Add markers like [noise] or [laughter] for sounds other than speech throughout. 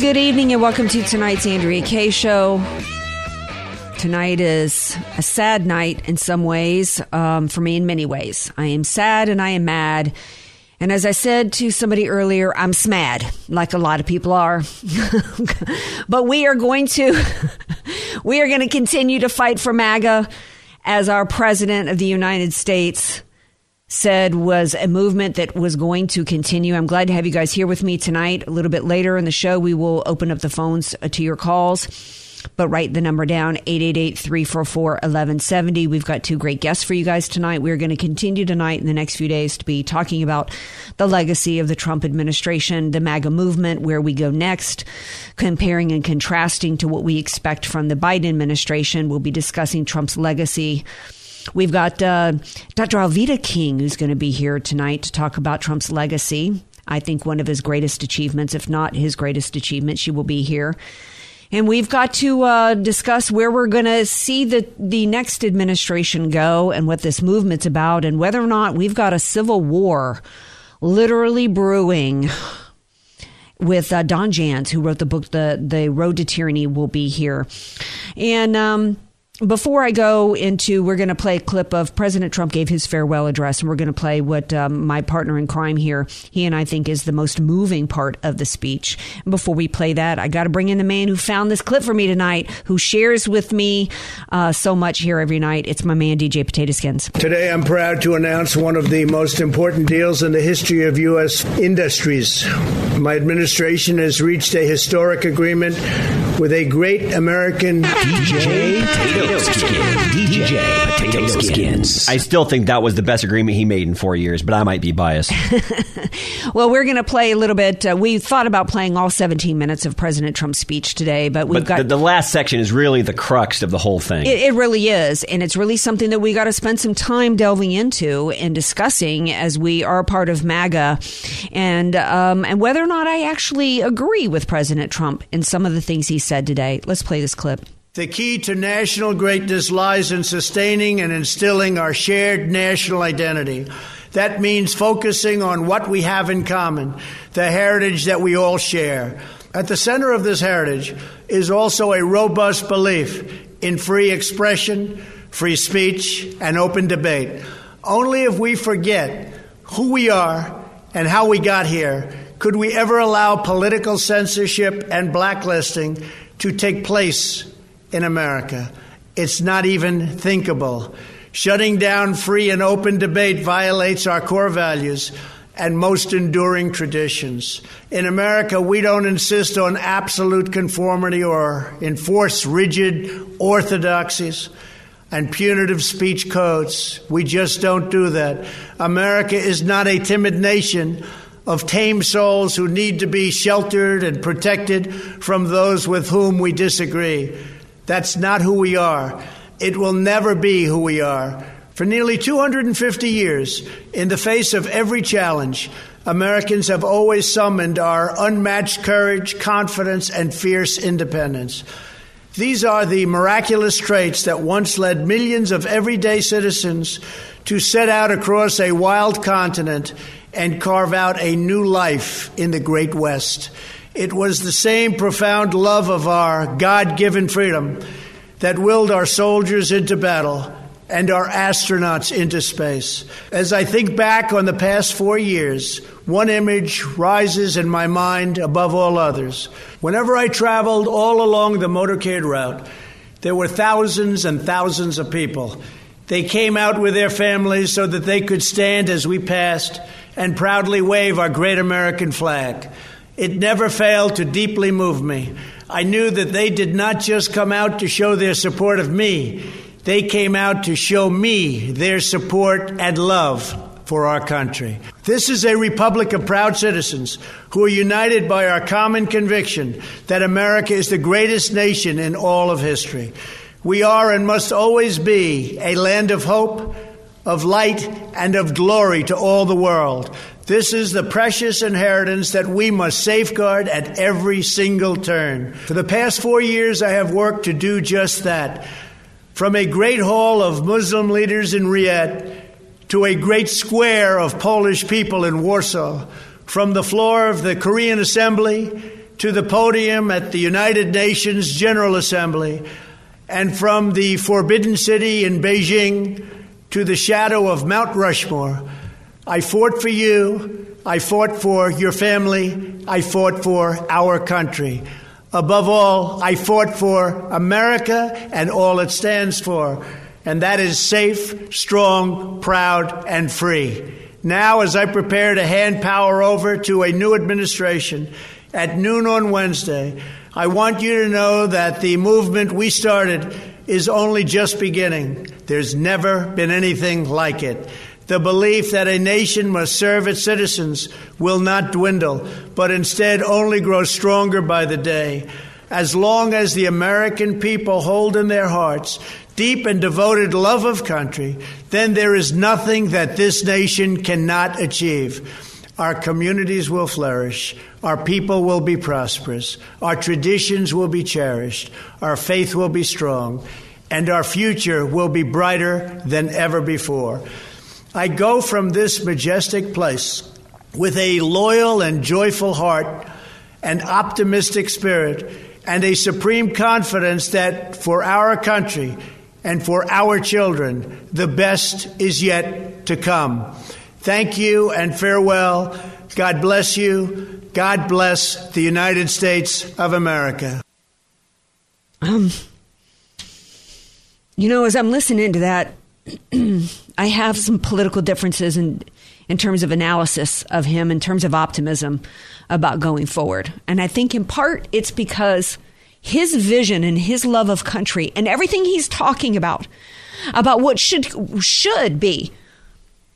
Good evening and welcome to tonight's Andrea Kaye Show. Tonight is a sad night in some ways, um, for me in many ways. I am sad and I am mad. And as I said to somebody earlier, I'm smad, like a lot of people are. [laughs] but we are going to, [laughs] we are going to continue to fight for MAGA as our president of the United States said was a movement that was going to continue. I'm glad to have you guys here with me tonight. A little bit later in the show, we will open up the phones uh, to your calls. But write the number down 888 344 1170. We've got two great guests for you guys tonight. We're going to continue tonight in the next few days to be talking about the legacy of the Trump administration, the MAGA movement, where we go next, comparing and contrasting to what we expect from the Biden administration. We'll be discussing Trump's legacy We've got uh, Dr. Alveda King, who's going to be here tonight to talk about Trump's legacy. I think one of his greatest achievements, if not his greatest achievement, she will be here. And we've got to uh, discuss where we're going to see the, the next administration go and what this movement's about and whether or not we've got a civil war literally brewing with uh, Don Jans, who wrote the book, the, the Road to Tyranny, will be here. And, um, before I go into, we're going to play a clip of President Trump gave his farewell address, and we're going to play what um, my partner in crime here, he and I think is the most moving part of the speech. And before we play that, I got to bring in the man who found this clip for me tonight, who shares with me uh, so much here every night. It's my man, DJ Potato Skins. Today, I'm proud to announce one of the most important deals in the history of U.S. industries. My administration has reached a historic agreement with a great American DJ Skin. DJ Potato Skins. I still think that was the best agreement he made in four years, but I might be biased. [laughs] well, we're going to play a little bit. Uh, we thought about playing all 17 minutes of President Trump's speech today, but we've but got the, the, last section is really the crux of the whole thing. It, it really is, and it's really something that we got to spend some time delving into and discussing as we are part of MAGA, and um, and whether or not I actually agree with President Trump in some of the things he said today. Let's play this clip. The key to national greatness lies in sustaining and instilling our shared national identity. That means focusing on what we have in common, the heritage that we all share. At the center of this heritage is also a robust belief in free expression, free speech, and open debate. Only if we forget who we are and how we got here could we ever allow political censorship and blacklisting to take place in America. It's not even thinkable. Shutting down free and open debate violates our core values and most enduring traditions. In America, we don't insist on absolute conformity or enforce rigid orthodoxies and punitive speech codes. We just don't do that. America is not a timid nation of tame souls who need to be sheltered and protected from those with whom we disagree. That's not who we are. It will never be who we are. For nearly 250 years, in the face of every challenge, Americans have always summoned our unmatched courage, confidence, and fierce independence. These are the miraculous traits that once led millions of everyday citizens to set out across a wild continent and carve out a new life in the Great West. It was the same profound love of our God given freedom that willed our soldiers into battle and our astronauts into space. As I think back on the past four years, one image rises in my mind above all others. Whenever I traveled all along the motorcade route, there were thousands and thousands of people. They came out with their families so that they could stand as we passed and proudly wave our great American flag. It never failed to deeply move me. I knew that they did not just come out to show their support of me, they came out to show me their support and love for our country. This is a republic of proud citizens who are united by our common conviction that America is the greatest nation in all of history. We are and must always be a land of hope, of light, and of glory to all the world. This is the precious inheritance that we must safeguard at every single turn. For the past four years, I have worked to do just that. From a great hall of Muslim leaders in Riyadh to a great square of Polish people in Warsaw, from the floor of the Korean Assembly to the podium at the United Nations General Assembly, and from the Forbidden City in Beijing to the shadow of Mount Rushmore, I fought for you. I fought for your family. I fought for our country. Above all, I fought for America and all it stands for, and that is safe, strong, proud, and free. Now, as I prepare to hand power over to a new administration at noon on Wednesday, I want you to know that the movement we started is only just beginning. There's never been anything like it. The belief that a nation must serve its citizens will not dwindle, but instead only grow stronger by the day. As long as the American people hold in their hearts deep and devoted love of country, then there is nothing that this nation cannot achieve. Our communities will flourish. Our people will be prosperous. Our traditions will be cherished. Our faith will be strong. And our future will be brighter than ever before. I go from this majestic place with a loyal and joyful heart, an optimistic spirit, and a supreme confidence that for our country and for our children, the best is yet to come. Thank you and farewell. God bless you. God bless the United States of America. Um, you know, as I'm listening to that, I have some political differences in in terms of analysis of him, in terms of optimism about going forward. And I think in part it's because his vision and his love of country and everything he's talking about about what should should be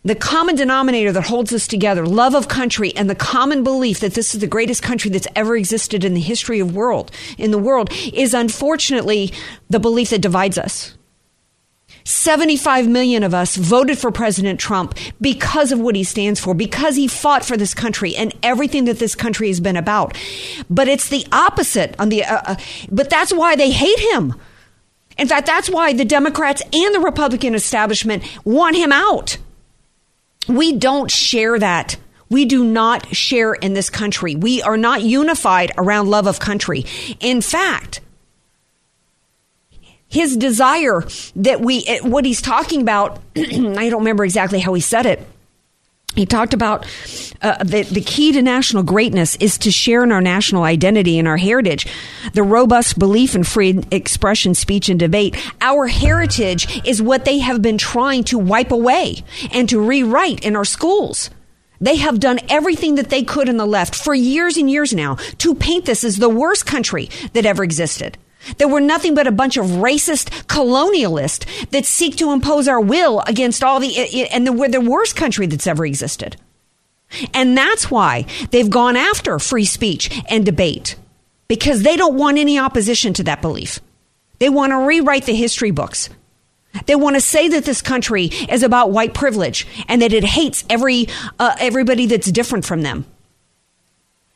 the common denominator that holds us together, love of country and the common belief that this is the greatest country that's ever existed in the history of world in the world is unfortunately the belief that divides us. 75 million of us voted for President Trump because of what he stands for, because he fought for this country and everything that this country has been about. But it's the opposite on the, uh, uh, but that's why they hate him. In fact, that's why the Democrats and the Republican establishment want him out. We don't share that. We do not share in this country. We are not unified around love of country. In fact, his desire that we, what he's talking about, [clears throat] I don't remember exactly how he said it. He talked about uh, the, the key to national greatness is to share in our national identity and our heritage, the robust belief in free expression, speech, and debate. Our heritage is what they have been trying to wipe away and to rewrite in our schools. They have done everything that they could in the left for years and years now to paint this as the worst country that ever existed that we're nothing but a bunch of racist colonialists that seek to impose our will against all the, and we're the worst country that's ever existed. And that's why they've gone after free speech and debate because they don't want any opposition to that belief. They want to rewrite the history books. They want to say that this country is about white privilege and that it hates every uh, everybody that's different from them.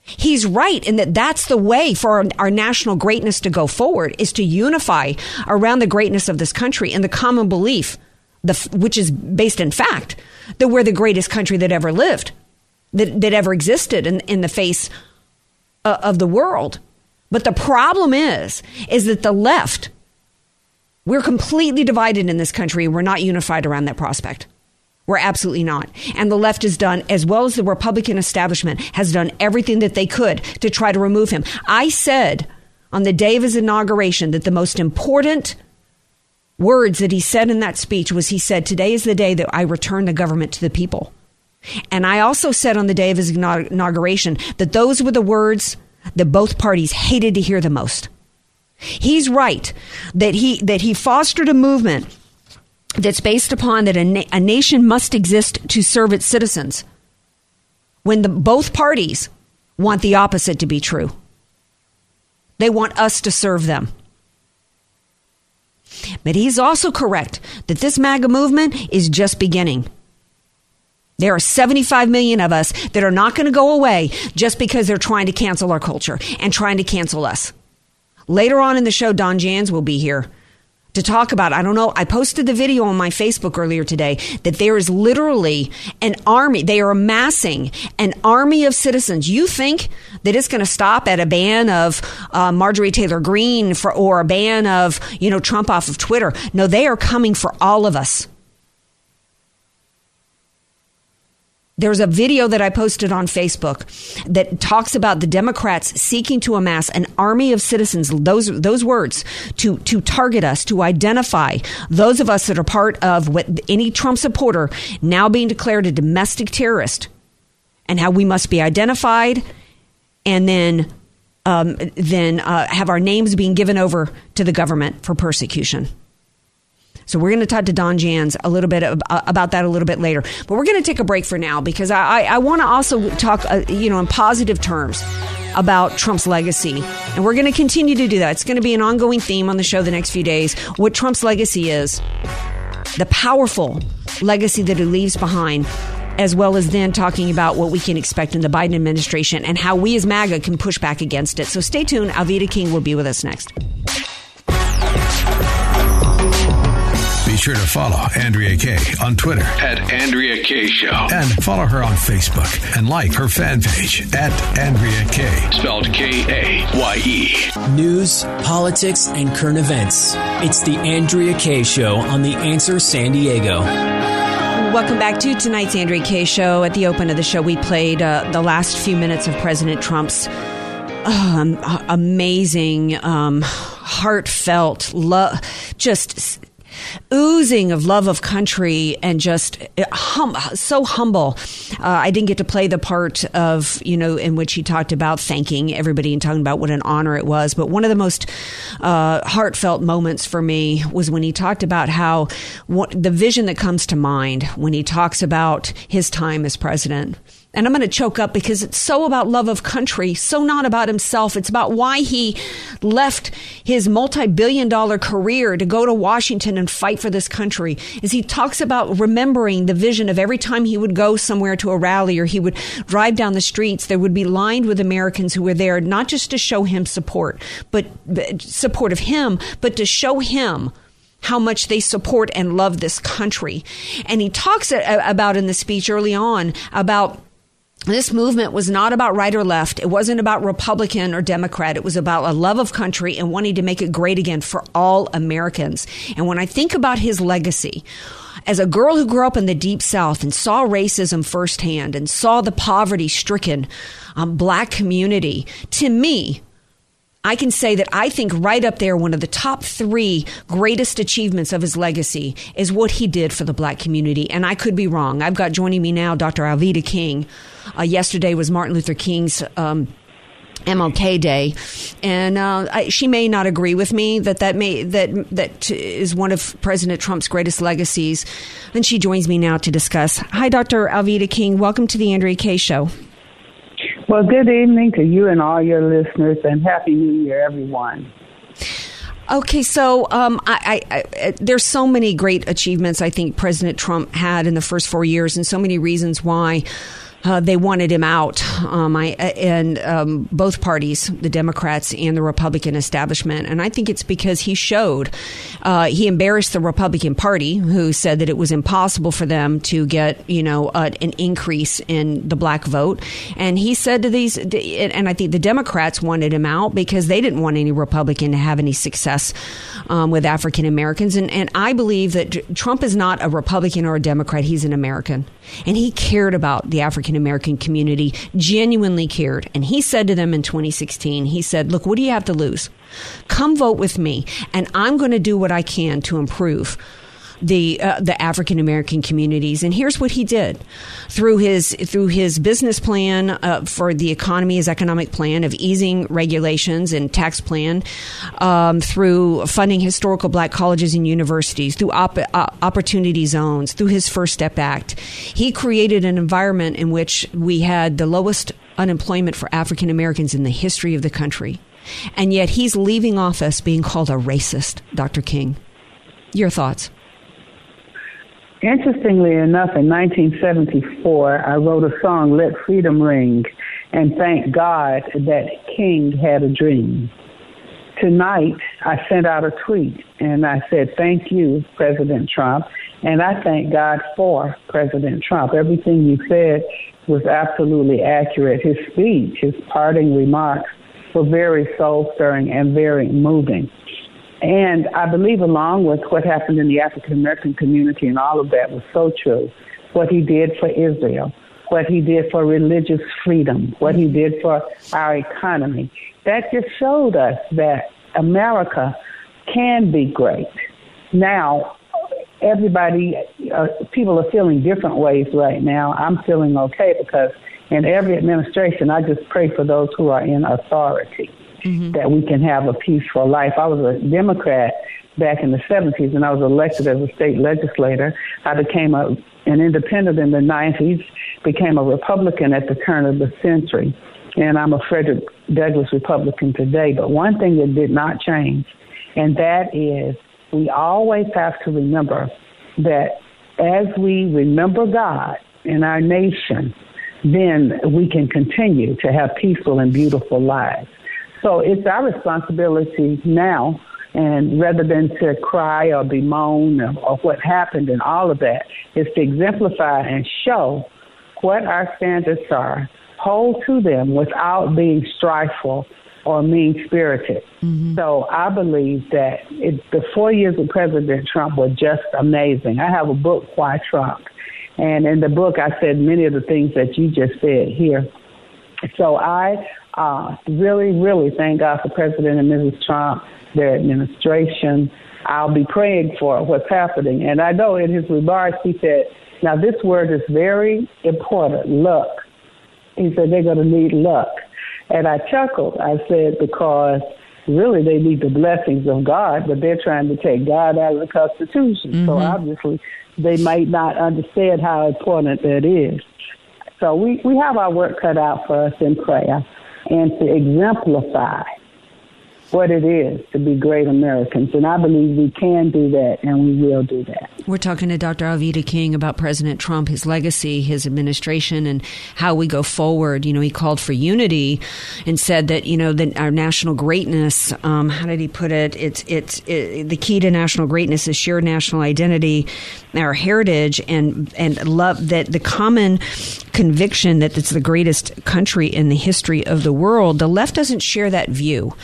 He's right in that that's the way for our, our, national greatness to go forward is to unify around the greatness of this country and the common belief, the, which is based in fact, that we're the greatest country that ever lived, that, that ever existed in, in the face uh, of the world. But the problem is, is that the left, We're completely divided in this country. We're not unified around that prospect. We're absolutely not. And the left has done, as well as the Republican establishment, has done everything that they could to try to remove him. I said on the day of his inauguration that the most important words that he said in that speech was he said, Today is the day that I return the government to the people. And I also said on the day of his inauguration that those were the words that both parties hated to hear the most. He's right that he that he fostered a movement that's based upon that a, na- a nation must exist to serve its citizens. When the both parties want the opposite to be true. They want us to serve them. But he's also correct that this MAGA movement is just beginning. There are 75 million of us that are not going to go away just because they're trying to cancel our culture and trying to cancel us. Later on in the show, Don Jans will be here to talk about. I don't know. I posted the video on my Facebook earlier today that there is literally an army. They are amassing an army of citizens. You think that it's going to stop at a ban of uh, Marjorie Taylor Greene for, or a ban of you know Trump off of Twitter? No, they are coming for all of us. There's a video that I posted on Facebook that talks about the Democrats seeking to amass an army of citizens, those, those words, to, to target us, to identify those of us that are part of what any Trump supporter now being declared a domestic terrorist and how we must be identified and then, um, then uh, have our names being given over to the government for persecution. So we're going to talk to Don Jans a little bit about that a little bit later. But we're going to take a break for now because I, I want to also talk, uh, you know, in positive terms about Trump's legacy. And we're going to continue to do that. It's going to be an ongoing theme on the show the next few days. What Trump's legacy is, the powerful legacy that he leaves behind as well as then talking about what we can expect in the Biden administration and how we as MAGA can push back against it. So stay tuned. Alveda King will be with us next. Sure to follow Andrea Kaye on Twitter at Andrea Kaye Show. And follow her on Facebook and like her fan page at Andrea Kaye. Spelled K A Y E. News, politics, and current events. It's the Andrea Kaye Show on The Answer San Diego. Welcome back to tonight's Andrea Kaye Show. At the open of the show, we played uh, the last few minutes of President Trump's um, amazing, um, heartfelt, love, just oozing of love of country and just uh, hum, so humble. Uh, I didn't get to play the part of, you know, in which he talked about thanking everybody and talking about what an honor it was. But one of the most uh, heartfelt moments for me was when he talked about how what, the vision that comes to mind when he talks about his time as president and I'm going to choke up because it's so about love of country, so not about himself. It's about why he left his multi-billion dollar career to go to Washington and fight for this country. As he talks about remembering the vision of every time he would go somewhere to a rally or he would drive down the streets, there would be lined with Americans who were there not just to show him support, but support of him, but to show him how much they support and love this country. And he talks about in the speech early on about this movement was not about right or left. It wasn't about Republican or Democrat. It was about a love of country and wanting to make it great again for all Americans. And when I think about his legacy, as a girl who grew up in the deep south and saw racism firsthand and saw the poverty stricken um, black community, to me, I can say that I think right up there, one of the top three greatest achievements of his legacy is what he did for the black community. And I could be wrong. I've got joining me now Dr. Alveda King. Uh, yesterday was Martin Luther King's. Um, MLK Day, and uh, I, she may not agree with me that that may that that is one of President Trump's greatest legacies. And she joins me now to discuss. Hi, Dr. Alveda King. Welcome to the Andrea Kaye Show. Well, good evening to you and all your listeners, and Happy New Year, everyone. Okay, so um, I, I, I, there's so many great achievements I think President Trump had in the first four years, and so many reasons why uh, they wanted him out. Um, I, and um, both parties, the Democrats and the Republican establishment. And I think it's because he showed, uh, he embarrassed the Republican Party, who said that it was impossible for them to get, you know, uh, an increase in the black vote. And he said to these, and I think the Democrats wanted him out because they didn't want any Republican to have any success um, with African Americans. And, and I believe that Trump is not a Republican or a Democrat, he's an American. And he cared about the African American community, genuinely cared. And he said to them in 2016, he said, Look, what do you have to lose? Come vote with me, and I'm going to do what I can to improve the uh, the African American communities. And here's what he did through his through his business plan uh, for the economy, his economic plan of easing regulations and tax plan, um, through funding historical black colleges and universities, through op- uh, opportunity zones, through his First Step Act. He created an environment in which we had the lowest unemployment for African Americans in the history of the country. And yet he's leaving office being called a racist, Dr. King. Your thoughts? Interestingly enough, in 1974, I wrote a song, Let Freedom Ring, and thank God that King had a dream. Tonight, I sent out a tweet and I said, Thank you, President Trump, and I thank God for President Trump. Everything you said was absolutely accurate. His speech, his parting remarks were very soul stirring and very moving. And I believe, along with what happened in the African American community and all of that was so true, what he did for Israel, what he did for religious freedom, what he did for our economy, that just showed us that America can be great. Now, everybody, uh, people are feeling different ways right now. I'm feeling okay because in every administration, I just pray for those who are in authority mm-hmm. that we can have a peaceful life. I was a Democrat back in the 70s and I was elected as a state legislator. I became a, an independent in the 90s, became a Republican at the turn of the century, and I'm a Frederick Douglass Republican today. But one thing that did not change, and that is we always have to remember that as we remember God in our nation, then we can continue to have peaceful and beautiful lives. So it's our responsibility now, and rather than to cry or bemoan or, or what happened and all of that, is to exemplify and show what our standards are, hold to them without being strifeful or mean spirited. Mm-hmm. So I believe that it, the four years of President Trump were just amazing. I have a book, Why Trump? And in the book, I said many of the things that you just said here. So I uh, really, really thank God for President and Mrs. Trump, their administration. I'll be praying for what's happening. And I know in his remarks, he said, now this word is very important, luck. He said they're going to need luck. And I chuckled. I said, because really they need the blessings of God, but they're trying to take God out of the Constitution. Mm-hmm. So obviously they might not understand how important that is. So we, we have our work cut out for us in prayer and to exemplify what it is to be great Americans. And I believe we can do that and we will do that. We're talking to Dr. Alveda King about President Trump, his legacy, his administration, and how we go forward. You know, he called for unity and said that, you know, that our national greatness, um, how did he put it? It's, it's, it, the key to national greatness is shared national identity, our heritage, and, and love that the common conviction that it's the greatest country in the history of the world. The left doesn't share that view.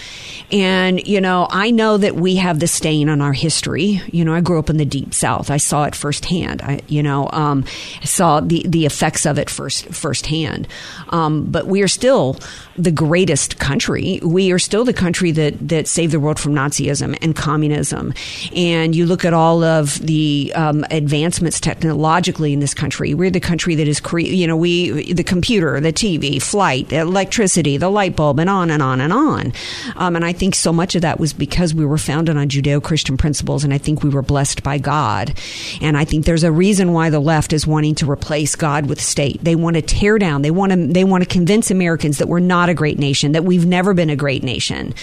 And, you know, I know that we have the stain on our history. You know, I grew up in the deep south. I saw it firsthand. I, you know, um, saw the, the effects of it first, firsthand. Um, but we are still the greatest country. We are still the country that, that saved the world from Nazism and communism. And you look at all of the um, advancements technologically in this country. We're the country that is, cre- you know, we, the computer, the TV, flight, electricity, the light bulb, and on and on and on. Um, and I think so much of that was because we were founded on Judeo Christian principles, and I think we were blessed by God. And I think there's a reason why the left is wanting to replace God with state. They want to tear down. They want to. They want to convince Americans that we're not a great nation, that we've never been a great nation,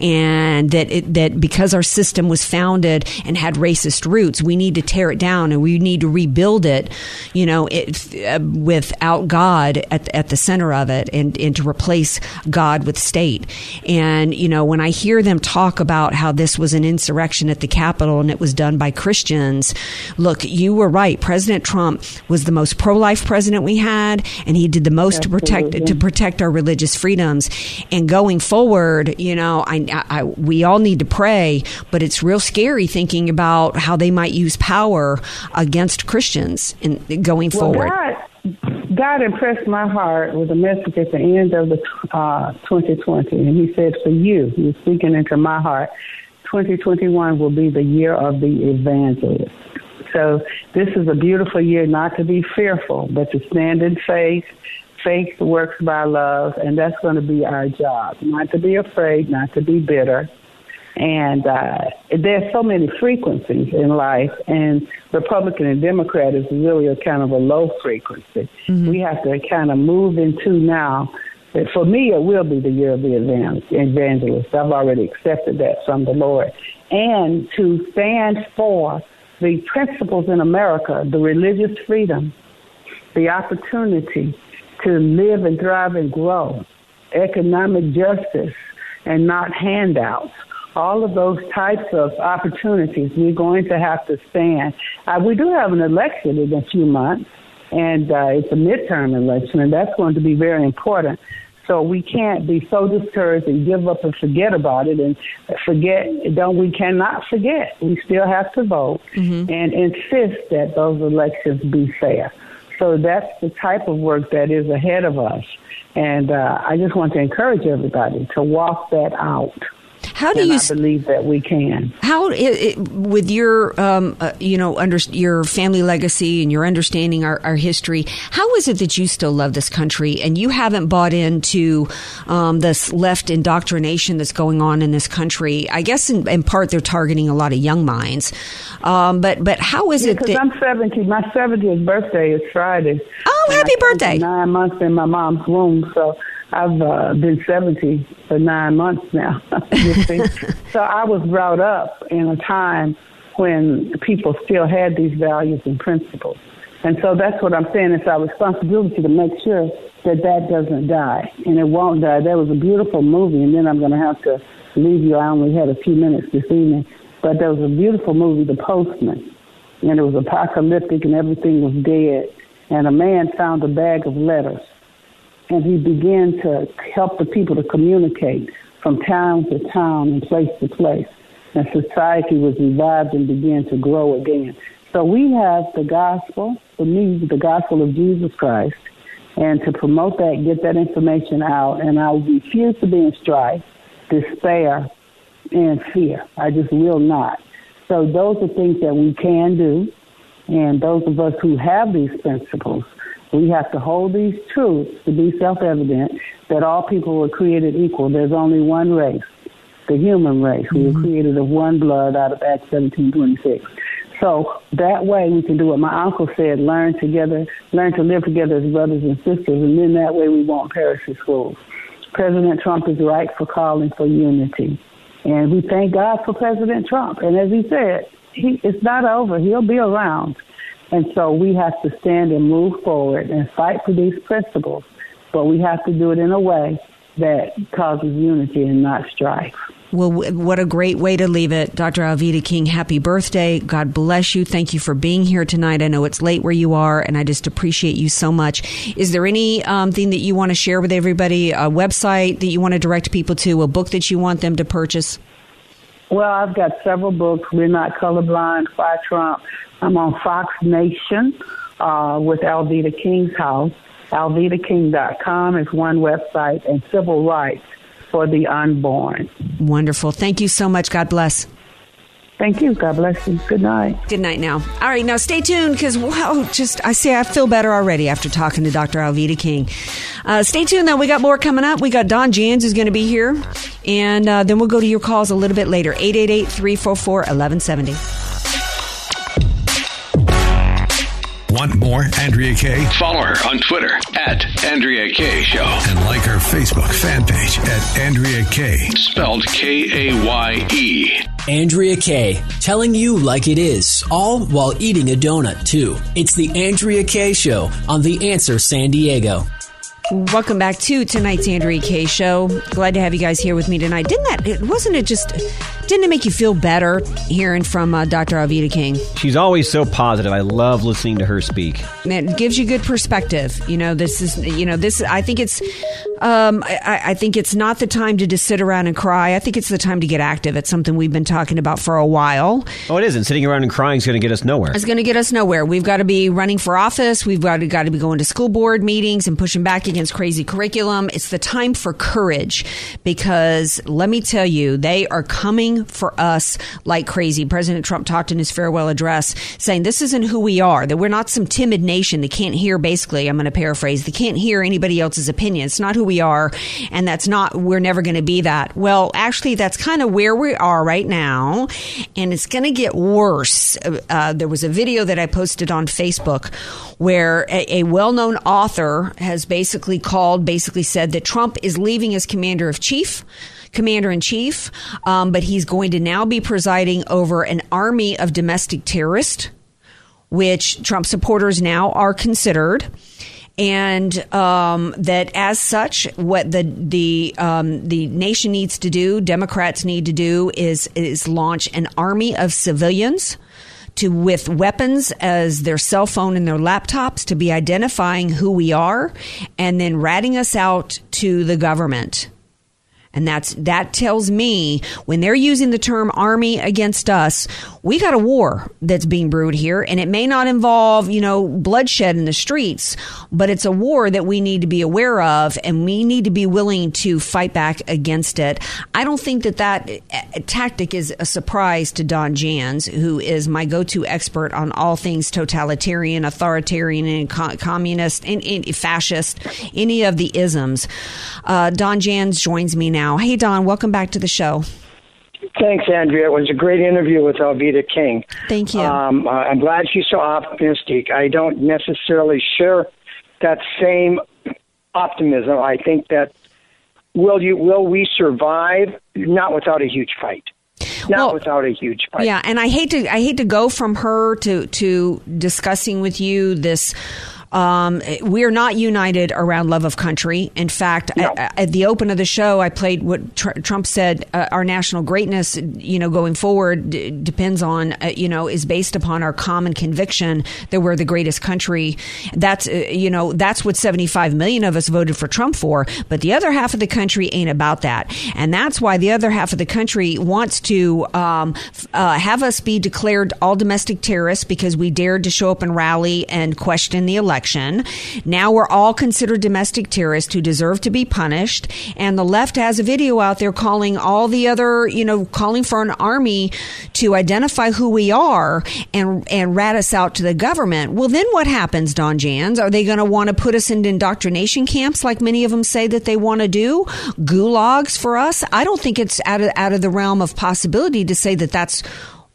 and that it, that because our system was founded and had racist roots, we need to tear it down and we need to rebuild it. You know, it, uh, without God at, at the center of it and, and to replace God with state. And, you know, when I hear them talk about how this was an insurrection at the Capitol and it was done by Christians, look, you were right. President Trump was the most pro life president we had, and he did the most Absolutely. to protect to protect our religious freedoms. And going forward, you know, I, I, we all need to pray, but it's real scary thinking about how they might use power against Christians in going well, forward. God, God impressed my heart with a message at the end of the uh, 2020, and He said, "For you, He was speaking into my heart. 2021 will be the year of the evangelist." So this is a beautiful year not to be fearful, but to stand in faith. Faith works by love, and that's going to be our job. Not to be afraid, not to be bitter. And uh, there's so many frequencies in life, and Republican and Democrat is really a kind of a low frequency. Mm-hmm. We have to kind of move into now. For me, it will be the year of the evangelist. I've already accepted that from the Lord. And to stand for the principles in America, the religious freedom, the opportunity to live and thrive and grow, economic justice, and not handouts. All of those types of opportunities, we're going to have to stand. Uh, we do have an election in a few months, and uh, it's a midterm election, and that's going to be very important. So we can't be so discouraged and give up and forget about it and forget. Don't we cannot forget. We still have to vote mm-hmm. and insist that those elections be fair. So that's the type of work that is ahead of us. And uh, I just want to encourage everybody to walk that out. How do you I believe that we can? How, it, with your, um, uh, you know, under your family legacy and your understanding our, our, history, how is it that you still love this country and you haven't bought into um, this left indoctrination that's going on in this country? I guess in, in part they're targeting a lot of young minds, um, but but how is yeah, it? Because I'm 70. My 70th birthday is Friday. Oh, happy birthday! Nine months in my mom's womb, so I've uh, been 70 for nine months now. [laughs] [laughs] so I was brought up in a time when people still had these values and principles. And so that's what I'm saying. It's our responsibility to make sure that that doesn't die. And it won't die. That was a beautiful movie. And then I'm going to have to leave you. I only had a few minutes this evening. But there was a beautiful movie, The Postman. And it was apocalyptic and everything was dead. And a man found a bag of letters and he began to help the people to communicate from town to town and place to place. And society was revived and began to grow again. So we have the gospel, the news, the gospel of Jesus Christ, and to promote that, get that information out. And I refuse to be in strife, despair, and fear. I just will not. So those are things that we can do. And those of us who have these principles we have to hold these truths to be self-evident that all people were created equal. There's only one race, the human race. Mm-hmm. We were mm-hmm. created of one blood out of Acts 17:26. So that way we can do what my uncle said: learn together, learn to live together as brothers and sisters, and then that way we won't perish in schools. President Trump is right for calling for unity, and we thank God for President Trump. And as he said, he, it's not over; he'll be around. And so we have to stand and move forward and fight for these principles, but we have to do it in a way that causes unity and not strife. Well, what a great way to leave it. Dr. Alveda King, happy birthday. God bless you. Thank you for being here tonight. I know it's late where you are, and I just appreciate you so much. Is there anything um, that you want to share with everybody? A website that you want to direct people to? A book that you want them to purchase? Well, I've got several books. We're Not Colorblind, Why Trump, I'm on Fox Nation uh, with Alveda King's house. AlvedaKing.com is one website, and Civil Rights for the Unborn. Wonderful. Thank you so much. God bless. Thank you. God bless you. Good night. Good night now. All right, now stay tuned because, wow, just, I say I feel better already after talking to Dr. Alveda King. Uh, stay tuned though. We got more coming up. We got Don Jans who's going to be here. And uh, then we'll go to your calls a little bit later 888 344 1170. Want more Andrea Kaye? Follow her on Twitter at Andrea Kaye Show. And like her Facebook fan page at Andrea Kaye. Spelled K A Y E. Andrea Kaye, telling you like it is, all while eating a donut, too. It's the Andrea Kaye Show on The Answer San Diego. Welcome back to tonight's Andrea Kaye Show. Glad to have you guys here with me tonight. Didn't that? It wasn't it just? Didn't it make you feel better hearing from uh, Dr. Alveda King? She's always so positive. I love listening to her speak. It gives you good perspective. You know, this is. You know, this. I think it's. Um, I, I think it's not the time to just sit around and cry. I think it's the time to get active. It's something we've been talking about for a while. Oh, it isn't. Sitting around and crying is going to get us nowhere. It's going to get us nowhere. We've got to be running for office. We've got to, got to be going to school board meetings and pushing back against crazy curriculum. It's the time for courage because let me tell you, they are coming for us like crazy. President Trump talked in his farewell address saying this isn't who we are, that we're not some timid nation that can't hear, basically, I'm going to paraphrase, they can't hear anybody else's opinion. It's not who we are, and that's not, we're never going to be that. Well, actually, that's kind of where we are right now, and it's going to get worse. Uh, there was a video that I posted on Facebook where a, a well known author has basically called, basically said that Trump is leaving as commander of chief commander in chief, um, but he's going to now be presiding over an army of domestic terrorists, which Trump supporters now are considered. And um, that, as such, what the the um, the nation needs to do, Democrats need to do, is is launch an army of civilians to with weapons as their cell phone and their laptops to be identifying who we are and then ratting us out to the government. And that's that tells me when they're using the term army against us, we got a war that's being brewed here and it may not involve, you know, bloodshed in the streets, but it's a war that we need to be aware of and we need to be willing to fight back against it. I don't think that that uh, tactic is a surprise to Don Jans, who is my go-to expert on all things totalitarian, authoritarian and communist and, and, fascist, any of the isms. Uh, Don Jans joins me now now. Hey, Don, welcome back to the show. Thanks, Andrea. It was a great interview with Alveda King. Thank you. Um, uh, I'm glad she's so optimistic. I don't necessarily share that same optimism. I think that will you will we survive? Not without a huge fight. Not well, without a huge fight. Yeah, and I hate to I hate to go from her to to discussing with you this um, we're not united around love of country. In fact, no. at, at, the open of the show, I played what tr- Trump said: uh, our national greatness, you know, going forward d- depends on, uh, you know, is based upon our common conviction that we're the greatest country. That's, uh, you know, that's what 75 million of us voted for Trump for. But the other half of the country ain't about that, and that's why the other half of the country wants to um, uh, have us be declared all domestic terrorists because we dared to show up and rally and question the election election. Now we're all considered domestic terrorists who deserve to be punished. And the left has a video out there calling all the other, you know, calling for an army to identify who we are and, and rat us out to the government. Well, then what happens, Don Jans? Are they going to want to put us in indoctrination camps like many of them say that they want to do? Gulags for us? I don't think it's out of, out of the realm of possibility to say that that's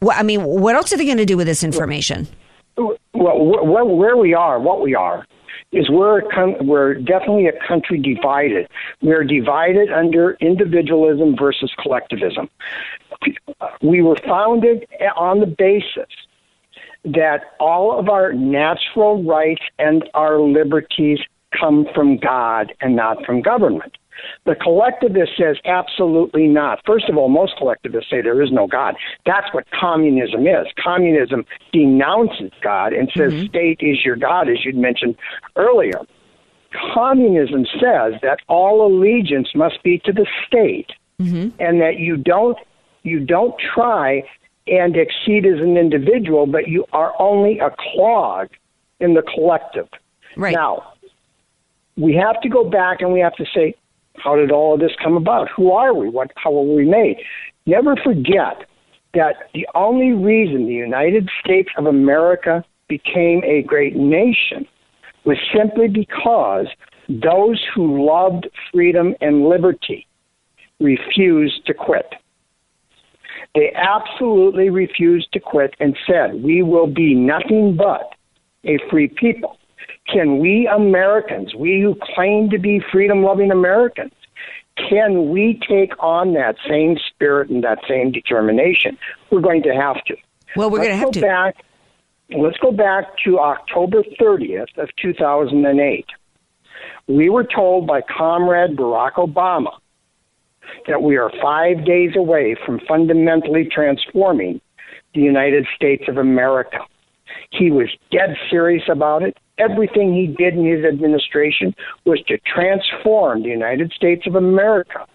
what, I mean, what else are they going to do with this information? Well, where we are, what we are, is we're we're definitely a country divided. We're divided under individualism versus collectivism. We were founded on the basis that all of our natural rights and our liberties come from God and not from government. The collectivist says absolutely not. First of all, most collectivists say there is no God. That's what communism is. Communism denounces God and says mm-hmm. state is your God, as you'd mentioned earlier. Communism says that all allegiance must be to the state, mm-hmm. and that you don't you don't try and exceed as an individual, but you are only a clog in the collective. Right. Now, we have to go back and we have to say, how did all of this come about? Who are we? What, how were we made? Never forget that the only reason the United States of America became a great nation was simply because those who loved freedom and liberty refused to quit. They absolutely refused to quit and said, We will be nothing but a free people. Can we Americans, we who claim to be freedom loving Americans, can we take on that same spirit and that same determination? We're going to have to. Well, we're going to have to. Back, let's go back to October 30th of 2008. We were told by Comrade Barack Obama that we are five days away from fundamentally transforming the United States of America. He was dead serious about it. Everything he did in his administration was to transform the United States of America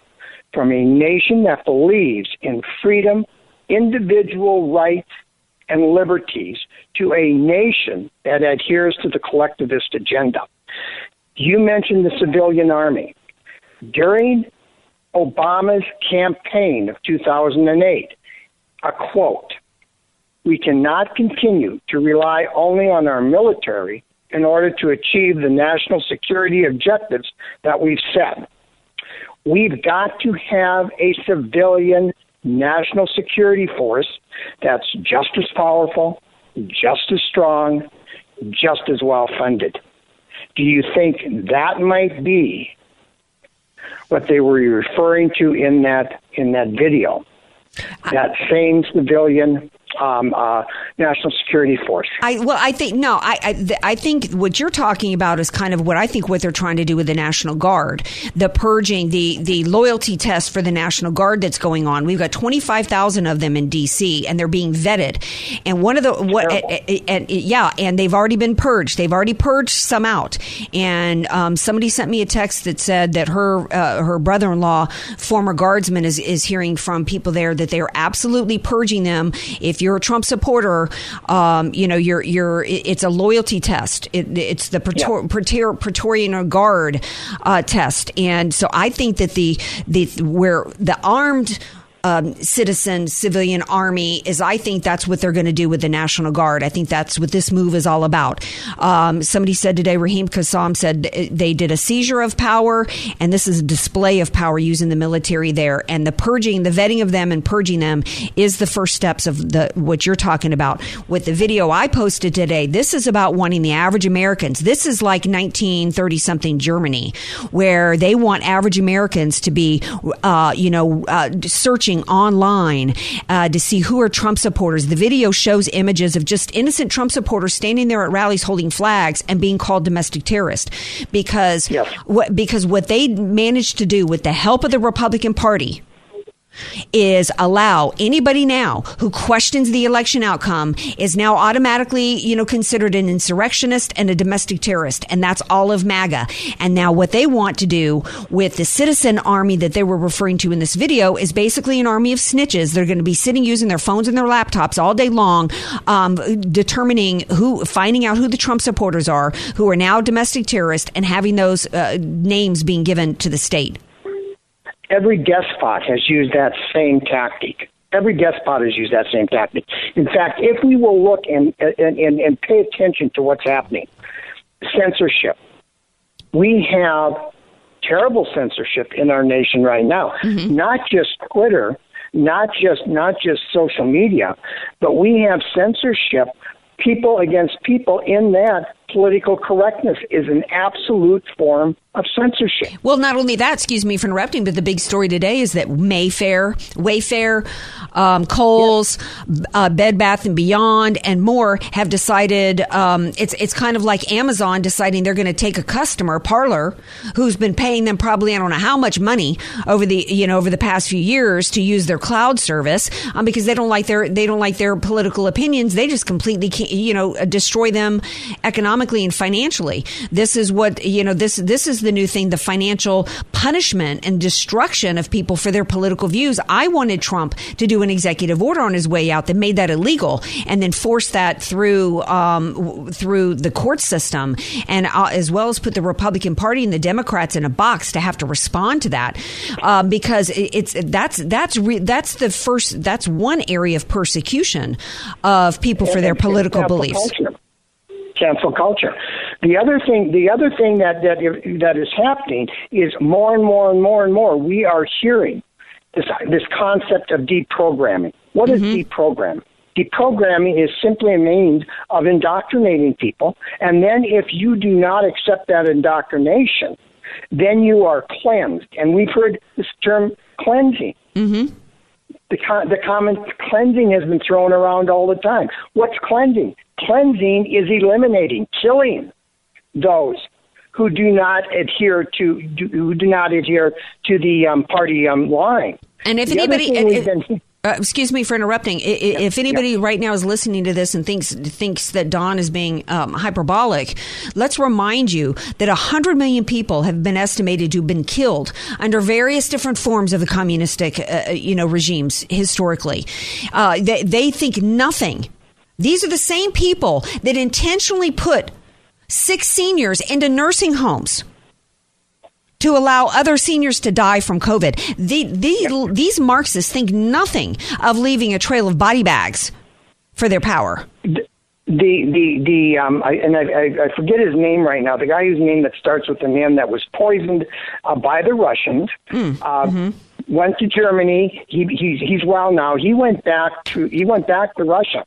from a nation that believes in freedom, individual rights, and liberties to a nation that adheres to the collectivist agenda. You mentioned the civilian army. During Obama's campaign of 2008, a quote, we cannot continue to rely only on our military in order to achieve the national security objectives that we've set. We've got to have a civilian national security force that's just as powerful, just as strong, just as well funded. Do you think that might be what they were referring to in that in that video? That same civilian um, uh, national security force. I well, I think no, I I, I, think what you're talking about is kind of what I think what they're trying to do with the National Guard, the purging, the the loyalty test for the National Guard that's going on. We've got 25,000 of them in D.C. and they're being vetted, and one of the what and, and, yeah, and they've already been purged. They've already purged some out, and um, somebody sent me a text that said that her uh, her brother-in-law, former guardsman, is is hearing from people there that they are absolutely purging them. If you're a Trump supporter, um, you know, you're you're it's a loyalty test. It, it's the Praetor, yeah. Praetorian Guard uh, test, and so I think that the the where the armed um, citizen civilian army is I think that's what they're going to do with the National Guard. I think that's what this move is all about. Um, somebody said today, Raheem Kassam said they did a seizure of power, and this is a display of power using the military there. And the purging, the vetting of them and purging them is the first steps of the what you're talking about. With the video I posted today, this is about wanting the average Americans. This is like 1930 something Germany, where they want average Americans to be, uh, you know, uh, searching online uh, to see who are Trump supporters. The video shows images of just innocent Trump supporters standing there at rallies holding flags and being called domestic terrorists because yes. what because what they managed to do with the help of the Republican Party is allow anybody now who questions the election outcome is now automatically, you know, considered an insurrectionist and a domestic terrorist. And that's all of MAGA. And now what they want to do with the citizen army that they were referring to in this video is basically an army of snitches. They're going to be sitting using their phones and their laptops all day long, um, determining who, finding out who the Trump supporters are, who are now domestic terrorists and having those uh, names being given to the state every despot has used that same tactic. Every despot has used that same tactic. In fact, if we will look and, and, and, and pay attention to what's happening, censorship, we have terrible censorship in our nation right now. Mm-hmm. Not just Twitter, not just not just social media, but we have censorship people against people in that political correctness is an absolute form of censorship. Well, not only that, excuse me for interrupting, but the big story today is that Mayfair, Wayfair, um, Kohl's, yes. uh, Bed Bath and Beyond, and more have decided um, it's it's kind of like Amazon deciding they're going to take a customer, Parler, who's been paying them probably I don't know how much money over the you know over the past few years to use their cloud service um, because they don't like their they don't like their political opinions. They just completely you know destroy them economically economically and financially. This is what, you know, this, this is the new thing, the financial punishment and destruction of people for their political views. I wanted Trump to do an executive order on his way out that made that illegal and then force that through, um, through the court system and uh, as well as put the Republican Party and the Democrats in a box to have to respond to that. Um, because it's, that's, that's, re- that's the first, that's one area of persecution of people for their political beliefs cancel culture. The other thing, the other thing that that that is happening is more and more and more and more we are hearing this this concept of deprogramming. What is mm-hmm. deprogramming? Deprogramming is simply a means of indoctrinating people, and then if you do not accept that indoctrination, then you are cleansed. And we've heard this term cleansing. Mm-hmm. The, the common cleansing has been thrown around all the time. What's cleansing? Cleansing is eliminating, killing those who do not adhere to do, who do not adhere to the um, party um, line. And if The anybody, if- been- uh, excuse me for interrupting. I- I- If anybody right now is listening to this and thinks thinks that Don is being um, hyperbolic, let's remind you that hundred million people have been estimated to have been killed under various different forms of the communistic, uh, you know, regimes historically. Uh, they, they think nothing. These are the same people that intentionally put six seniors into nursing homes to allow other seniors to die from COVID. The, the, These Marxists think nothing of leaving a trail of body bags for their power. the the the um I, and I, I forget his name right now. The guy whose name that starts with an M that was poisoned uh, by the Russians. Uh, Went to Germany. He he's he's well now. He went back to he went back to Russia.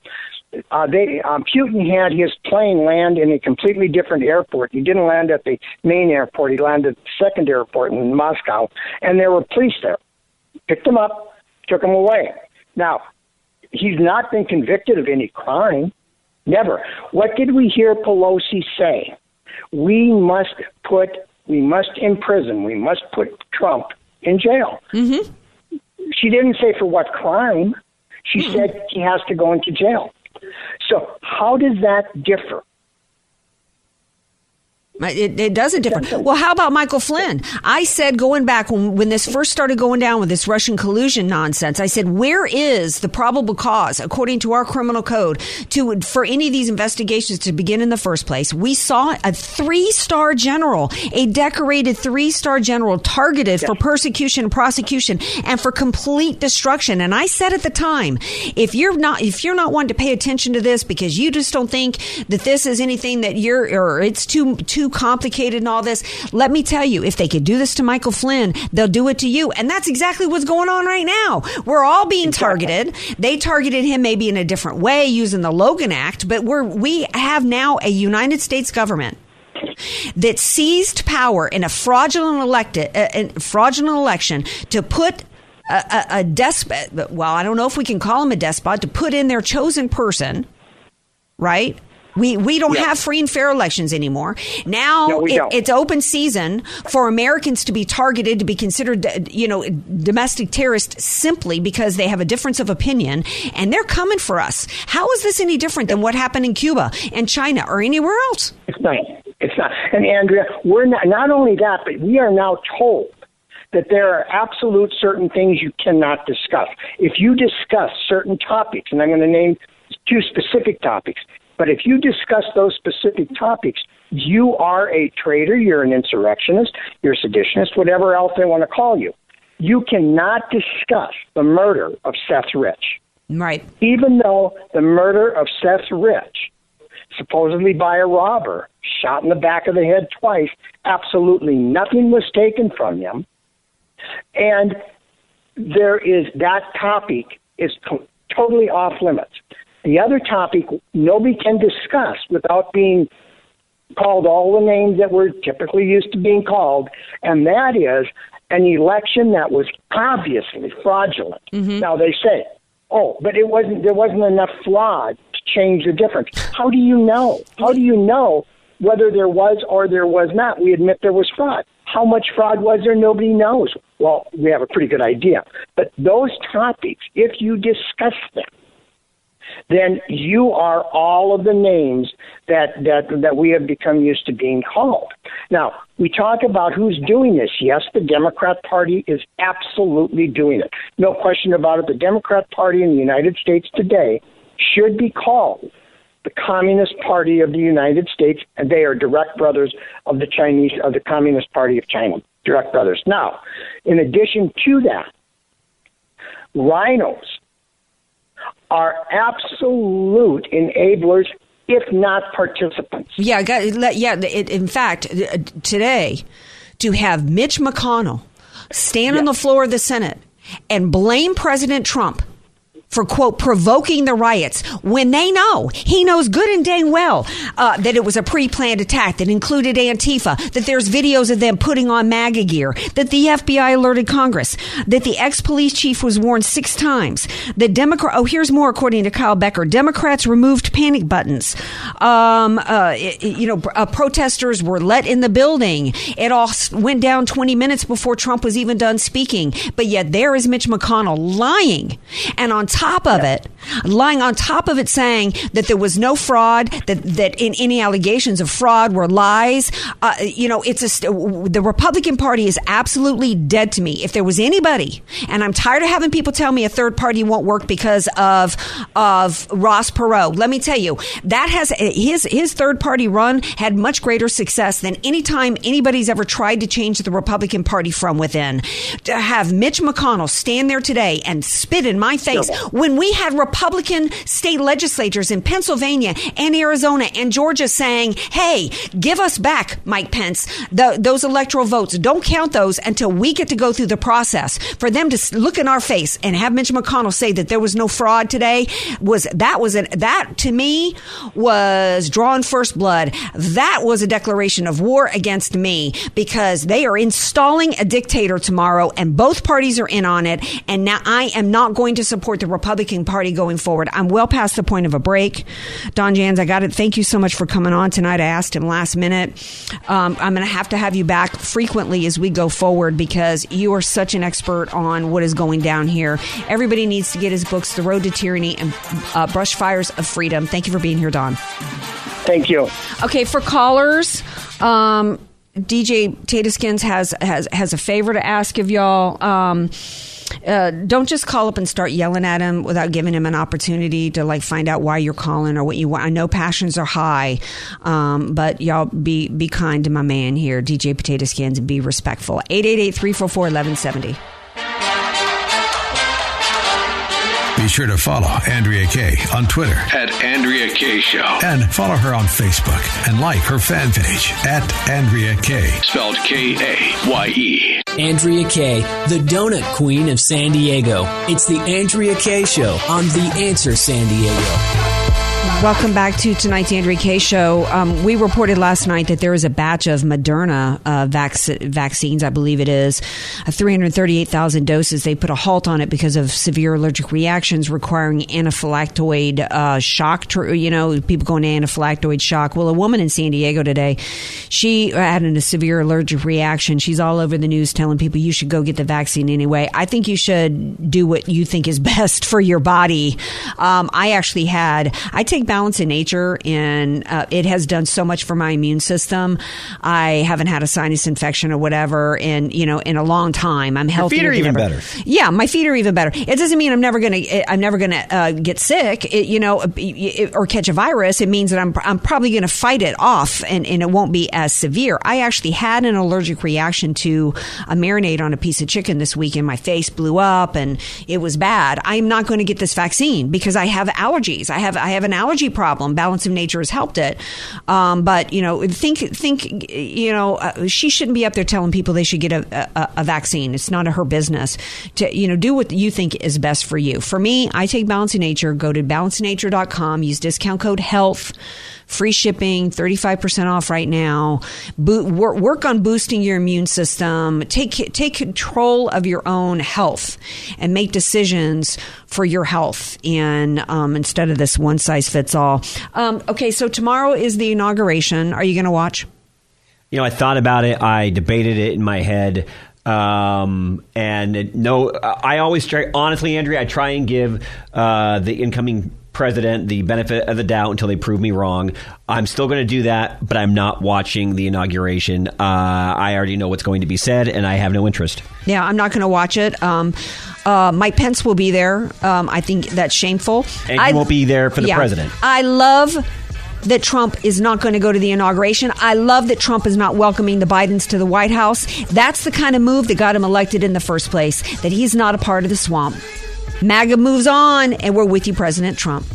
Uh, they um, Putin had his plane land in a completely different airport. He didn't land at the main airport. He landed at the second airport in Moscow, and there were police there. Picked him up, took him away. Now he's not been convicted of any crime. Never. What did we hear Pelosi say? We must put, we must imprison, we must put Trump in jail. Mm-hmm. She didn't say for what crime. She said he has to go into jail. So how does that differ? It, it doesn't differ. Well, how about Michael Flynn? I said going back when, when this first started going down with this Russian collusion nonsense, I said, where is the probable cause, according to our criminal code, to for any of these investigations to begin in the first place? We saw a three star general, a decorated three star general targeted for persecution and prosecution and for complete destruction. And I said at the time, if you're not, if you're not wanting to pay attention to this because you just don't think that this is anything that you're, or it's too, too complicated and all this, let me tell you, if they could do this to Michael Flynn, they'll do it to you. And that's exactly what's going on right now. We're all being targeted. They targeted him maybe in a different way using the Logan Act, but we're, we have now a United States government that seized power in a fraudulent elected, uh, fraudulent election to put a, a, a despot. Well, I don't know if we can call him a despot to put in their chosen person, right? We we don't have free and fair elections anymore. Now No, it- it's open season for Americans to be targeted, to be considered, uh, you know, domestic terrorists simply because they have a difference of opinion, and they're coming for us. How is this any different than what happened in Cuba and China or anywhere else? It's not. It's not. And Andrea, we're not. Not only that, but we are now told that there are absolute certain things you cannot discuss. If you discuss certain topics, and I'm going to name two specific topics, but if you discuss those specific topics, you are a traitor. You're an insurrectionist. You're a seditionist. Whatever else they want to call you. You cannot discuss the murder of Seth Rich Right. even though the murder of Seth Rich, supposedly by a robber, shot in the back of the head twice, absolutely nothing was taken from him. And there is that topic is to- totally off limits. The other topic nobody can discuss without being called all the names that we're typically used to being called, and that is an election that was obviously fraudulent. Mm-hmm. Now they say, "Oh, but it wasn't. There wasn't enough fraud to change the difference." How do you know? How do you know whether there was or there was not? We admit there was fraud. How much fraud was there? Nobody knows. Well, we have a pretty good idea. But those topics, if you discuss them, then you are all of the names that, that, that we have become used to being called. Now, we talk about who's doing this. Yes, the Democrat Party is absolutely doing it. No question about it. The Democrat Party in the United States today should be called the Communist Party of the United States, and they are direct brothers of the Chinese, of the Communist Party of China. Direct brothers. Now, in addition to that, RINOs are absolute enablers, if not participants. Yeah, yeah. In fact, uh, today, to have Mitch McConnell stand on the floor of the Senate and blame President Trump for quote provoking the riots when they know he knows good and dang well uh, that it was a pre-planned attack that included Antifa, that there's videos of them putting on MAGA gear, that the FBI alerted Congress, that the ex-police chief was warned six times, that Democrat. Oh, here's more according to Kyle Becker. Democrats removed panic buttons. Um, uh, you know, uh, protesters were let in the building. It all went down 20 minutes before Trump was even done speaking. But yet there is Mitch McConnell lying, and on top of it, lying on top of it, saying that there was no fraud, that that in any allegations of fraud were lies. Uh, you know, it's a the Republican Party is absolutely dead to me. If there was anybody, and I'm tired of having people tell me a third party won't work because of of Ross Perot. Let me tell you, that has his his third party run had much greater success than any time anybody's ever tried to change the Republican Party from within. To have Mitch McConnell stand there today and spit in my face when we had Republican state legislators in Pennsylvania and Arizona and Georgia saying, "Hey, give us back, Mike Pence, the, those electoral votes. Don't count those until we get to go through the process." For them to look in our face and have Mitch McConnell say that there was no fraud today was that was an that to me was drawn first blood. That was a declaration of war against me because they are installing a dictator tomorrow and both parties are in on it. And now I am not going to support the Republican Party going forward. I'm well past the point of a break. Don Jans, I got it. Thank you so much for coming on tonight. I asked him last minute. Um, I'm going to have to have you back frequently as we go forward because you are such an expert on what is going down here. Everybody needs to get his books, The Road to Tyranny and uh, Brush Fires of Freedom. Thank you for being here, Don. Thank you. Okay, for callers, um, DJ Tataskins has has has a favor to ask of y'all. Um, uh, don't just call up and start yelling at him without giving him an opportunity to like find out why you're calling or what you want. I know passions are high, um, but y'all be be kind to my man here, DJ Potato Skins, and be respectful. 888-344-1170. Be sure to follow Andrea Kaye on Twitter At Andrea Kaye Show. and follow her on Facebook and like her fan page at Andrea Kaye. Spelled K A Y E. Andrea Kaye, the donut queen of San Diego. It's the Andrea Kaye Show on The Answer San Diego. Welcome back to tonight's Andrea Kaye show. Um, we reported last night that there is a batch of Moderna uh, vac- vaccines, I believe it is, uh, 338,000 doses. They put a halt on it because of severe allergic reactions requiring anaphylactoid uh, shock. To, you know, people going to anaphylactoid shock. Well, a woman in San Diego today, she had a severe allergic reaction. She's all over the news telling people you should go get the vaccine anyway. I think you should do what you think is [laughs] best for your body. Um, I actually had, I take balance in nature and uh, it has done so much for my immune system. I haven't had a sinus infection or whatever in, you know, in a long time. I'm healthy. feet are even better. Yeah, my feet are even better. It doesn't mean I'm never gonna I'm never gonna uh, get sick, it, you know, it- or catch a virus. It means that I'm I'm probably gonna fight it off, and, and it won't be as severe. I actually had an allergic reaction to a marinade on a piece of chicken this week, and my face blew up, and it was bad. I'm not going to get this vaccine because I have allergies. I have I have an allergy problem. Balance of Nature has helped it, um, but you know, think think you know, uh, she shouldn't be up there telling people they should get a, a, a vaccine. It's not her business to you know do what you think is best for you. For me, I take Balance of Nature. Go to balanceofnature.com. Use discount code HEALTH. Free shipping, 35% off right now. Bo- work, on boosting your immune system. Take, take control of your own health and make decisions for your health and um, instead of this one size fits all. Um, okay, so tomorrow is the inauguration. Are you going to watch? You know, I thought about it. I debated it in my head. Um, and no, I always try, honestly, Andrea, I try and give uh, the incoming president the benefit of the doubt until they prove me wrong. I'm still going to do that, but I'm not watching the inauguration. Uh, I already know what's going to be said, and I have no interest. Yeah, I'm not going to watch it. Um, uh, Mike Pence will be there. Um, I think that's shameful. And I he won't be there for the Yeah. president. I love that Trump is not going to go to the inauguration. I love that Trump is not welcoming the Bidens to the White House. That's the kind of move that got him elected in the first place, that he's not a part of the swamp. MAGA moves on, and we're with you, President Trump.